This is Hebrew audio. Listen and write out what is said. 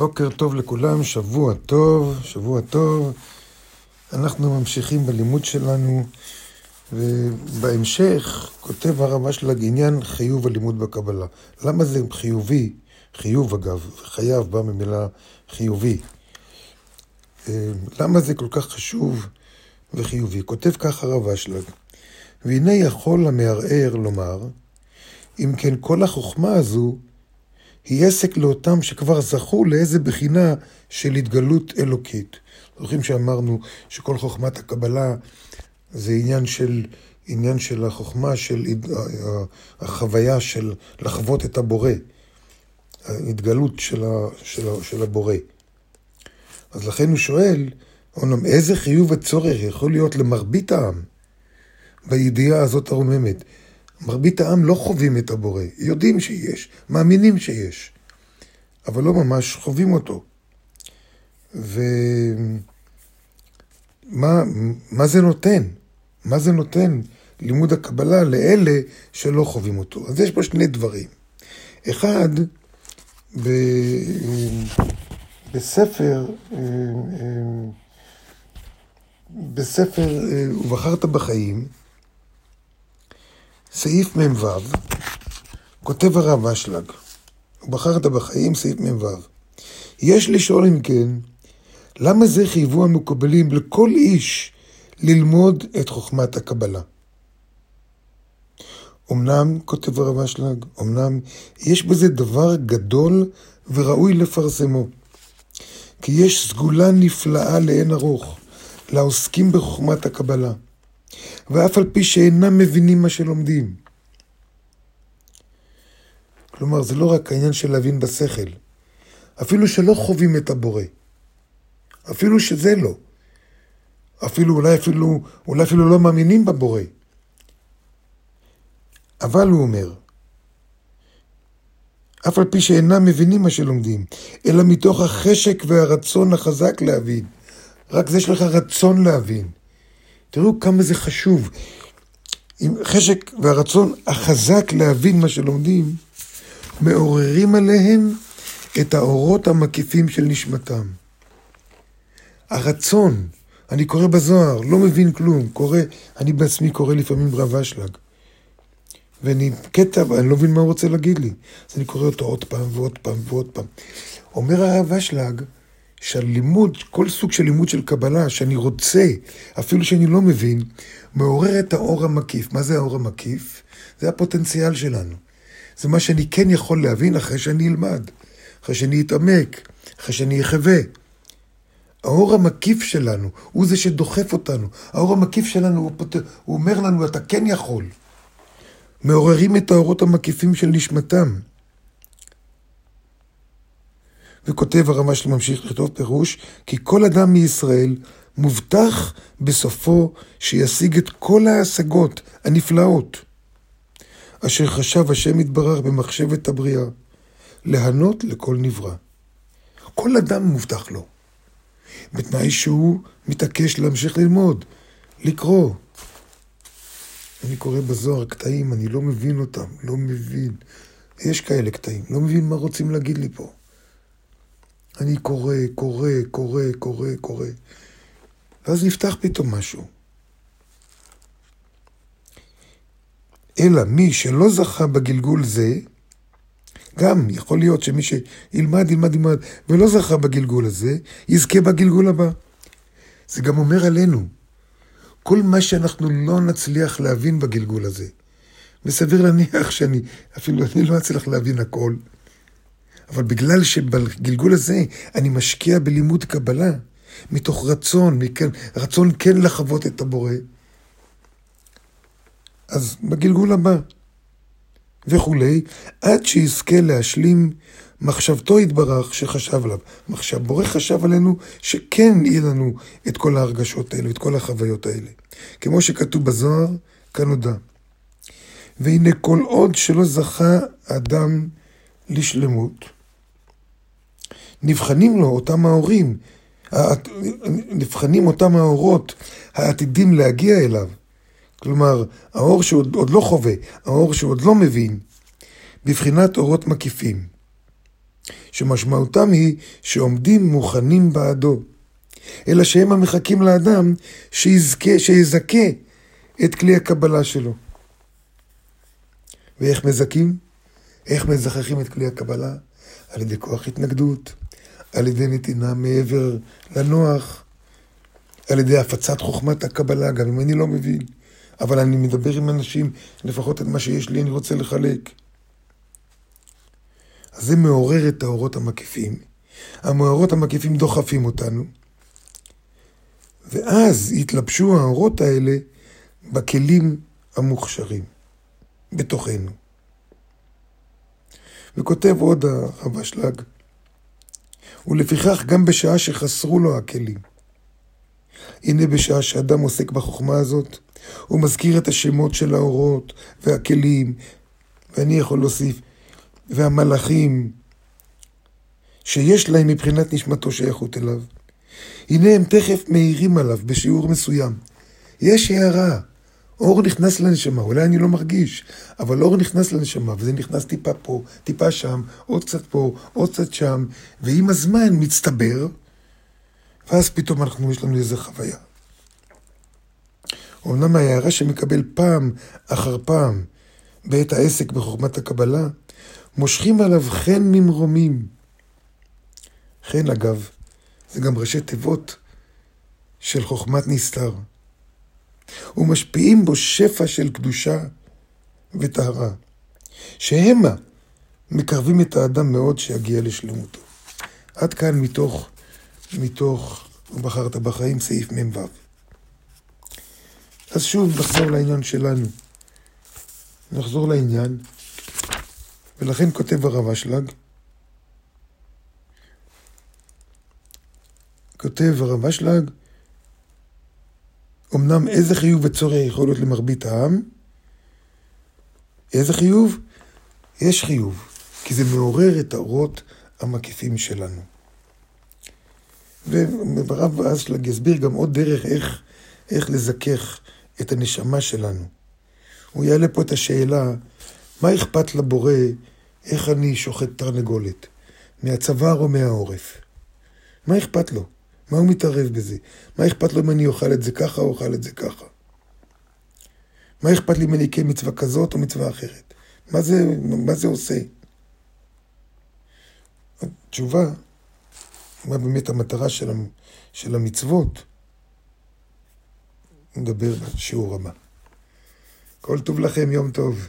בוקר טוב לכולם, שבוע טוב, שבוע טוב. אנחנו ממשיכים בלימוד שלנו, ובהמשך כותב הרב אשלג עניין חיוב הלימוד בקבלה. למה זה חיובי? חיוב אגב, חייב בא ממילה חיובי. אה, למה זה כל כך חשוב וחיובי? כותב כך הרב אשלג, והנה יכול המערער לומר, אם כן כל החוכמה הזו היא עסק לאותם שכבר זכו לאיזה בחינה של התגלות אלוקית. זוכרים שאמרנו שכל חוכמת הקבלה זה עניין של, עניין של החוכמה, של החוויה של לחוות את הבורא, ההתגלות של, ה, של, ה, של הבורא. אז לכן הוא שואל, אומנם איזה חיוב וצורך יכול להיות למרבית העם בידיעה הזאת הרוממת? מרבית העם לא חווים את הבורא, יודעים שיש, מאמינים שיש, אבל לא ממש חווים אותו. ומה מה זה נותן? מה זה נותן לימוד הקבלה לאלה שלא חווים אותו? אז יש פה שני דברים. אחד, ב, בספר, בספר ובחרת בחיים, סעיף מ"ו, כותב הרב אשלג, ובחרת בחיים, סעיף מ"ו. יש לשאול אם כן, למה זה חייבו המקובלים לכל איש ללמוד את חוכמת הקבלה? אמנם, כותב הרב אשלג, אמנם יש בזה דבר גדול וראוי לפרסמו. כי יש סגולה נפלאה לאין ארוך לעוסקים בחוכמת הקבלה. ואף על פי שאינם מבינים מה שלומדים. כלומר, זה לא רק העניין של להבין בשכל, אפילו שלא חווים את הבורא, אפילו שזה לא, אפילו אולי אפילו, אולי אפילו לא מאמינים בבורא. אבל הוא אומר, אף על פי שאינם מבינים מה שלומדים, אלא מתוך החשק והרצון החזק להבין. רק זה יש לך רצון להבין. תראו כמה זה חשוב. עם חשק והרצון החזק להבין מה שלומדים, מעוררים עליהם את האורות המקיפים של נשמתם. הרצון, אני קורא בזוהר, לא מבין כלום, קורא, אני בעצמי קורא לפעמים רב אשלג. ואני קטע, אני לא מבין מה הוא רוצה להגיד לי. אז אני קורא אותו עוד פעם ועוד פעם ועוד פעם. אומר הרב אשלג, שהלימוד, כל סוג של לימוד של קבלה שאני רוצה, אפילו שאני לא מבין, מעורר את האור המקיף. מה זה האור המקיף? זה הפוטנציאל שלנו. זה מה שאני כן יכול להבין אחרי שאני אלמד, אחרי שאני אתעמק, אחרי שאני אחווה. האור המקיף שלנו הוא זה שדוחף אותנו. האור המקיף שלנו, הוא, פות... הוא אומר לנו, אתה כן יכול. מעוררים את האורות המקיפים של נשמתם. וכותב הרמ"ש ממשיך לכתוב פירוש, כי כל אדם מישראל מובטח בסופו שישיג את כל ההשגות הנפלאות, אשר חשב השם יתברך במחשבת הבריאה, להנות לכל נברא. כל אדם מובטח לו, בתנאי שהוא מתעקש להמשיך ללמוד, לקרוא. אני קורא בזוהר קטעים, אני לא מבין אותם, לא מבין. יש כאלה קטעים, לא מבין מה רוצים להגיד לי פה. אני קורא, קורא, קורא, קורא, קורא. ואז נפתח פתאום משהו. אלא מי שלא זכה בגלגול זה, גם יכול להיות שמי שילמד, ילמד, ילמד, ולא זכה בגלגול הזה, יזכה בגלגול הבא. זה גם אומר עלינו, כל מה שאנחנו לא נצליח להבין בגלגול הזה, וסביר להניח שאני, אפילו אני לא אצליח להבין הכל, אבל בגלל שבגלגול הזה אני משקיע בלימוד קבלה, מתוך רצון, מכן, רצון כן לחוות את הבורא, אז בגלגול הבא, וכולי, עד שיזכה להשלים מחשבתו יתברך שחשב עליו. מחשב, בורא חשב עלינו שכן יהיה לנו את כל ההרגשות האלה, את כל החוויות האלה. כמו שכתוב בזוהר, כנודע. והנה כל עוד שלא זכה אדם לשלמות, נבחנים לו אותם ההורים, נבחנים אותם האורות העתידים להגיע אליו. כלומר, האור שעוד לא חווה, האור שעוד לא מבין, בבחינת אורות מקיפים. שמשמעותם היא שעומדים מוכנים בעדו, אלא שהם המחכים לאדם שיזכה, שיזכה את כלי הקבלה שלו. ואיך מזכים? איך מזכחים את כלי הקבלה? על ידי כוח התנגדות, על ידי נתינה מעבר לנוח, על ידי הפצת חוכמת הקבלה, גם אם אני לא מבין. אבל אני מדבר עם אנשים, לפחות את מה שיש לי אני רוצה לחלק. אז זה מעורר את האורות המקיפים. המאורות המקיפים דוחפים אותנו. ואז יתלבשו האורות האלה בכלים המוכשרים, בתוכנו. וכותב עוד הרב אשלג, ולפיכך גם בשעה שחסרו לו הכלים. הנה בשעה שאדם עוסק בחוכמה הזאת, הוא מזכיר את השמות של האורות והכלים, ואני יכול להוסיף, והמלאכים, שיש להם מבחינת נשמתו שייכות אליו. הנה הם תכף מאירים עליו בשיעור מסוים. יש הערה, אור נכנס לנשמה, אולי אני לא מרגיש, אבל אור נכנס לנשמה, וזה נכנס טיפה פה, טיפה שם, עוד קצת פה, עוד קצת שם, ועם הזמן מצטבר, ואז פתאום אנחנו, יש לנו איזה חוויה. אמנם ההערה שמקבל פעם אחר פעם בעת העסק בחוכמת הקבלה, מושכים עליו חן ממרומים. חן, אגב, זה גם ראשי תיבות של חוכמת נסתר. ומשפיעים בו שפע של קדושה וטהרה, שהמה מקרבים את האדם מאוד שיגיע לשלמותו. עד כאן מתוך, מתוך ובחרת בחיים, סעיף מ"ו. אז שוב נחזור לעניין שלנו. נחזור לעניין, ולכן כותב הרב אשלג, כותב הרב אשלג, אמנם איזה חיוב וצורך יכול להיות למרבית העם? איזה חיוב? יש חיוב, כי זה מעורר את האורות המקיפים שלנו. והרב אשלג יסביר גם עוד דרך איך, איך לזכך את הנשמה שלנו. הוא יעלה פה את השאלה, מה אכפת לבורא איך אני שוחט תרנגולת, מהצוואר או מהעורף? מה אכפת לו? מה הוא מתערב בזה? מה אכפת לו אם אני אוכל את זה ככה או אוכל את זה ככה? מה אכפת לי אם אני אקיים מצווה כזאת או מצווה אחרת? מה זה, מה זה עושה? התשובה, מה באמת המטרה של, של המצוות, נדבר בשיעור הבא. כל טוב לכם, יום טוב.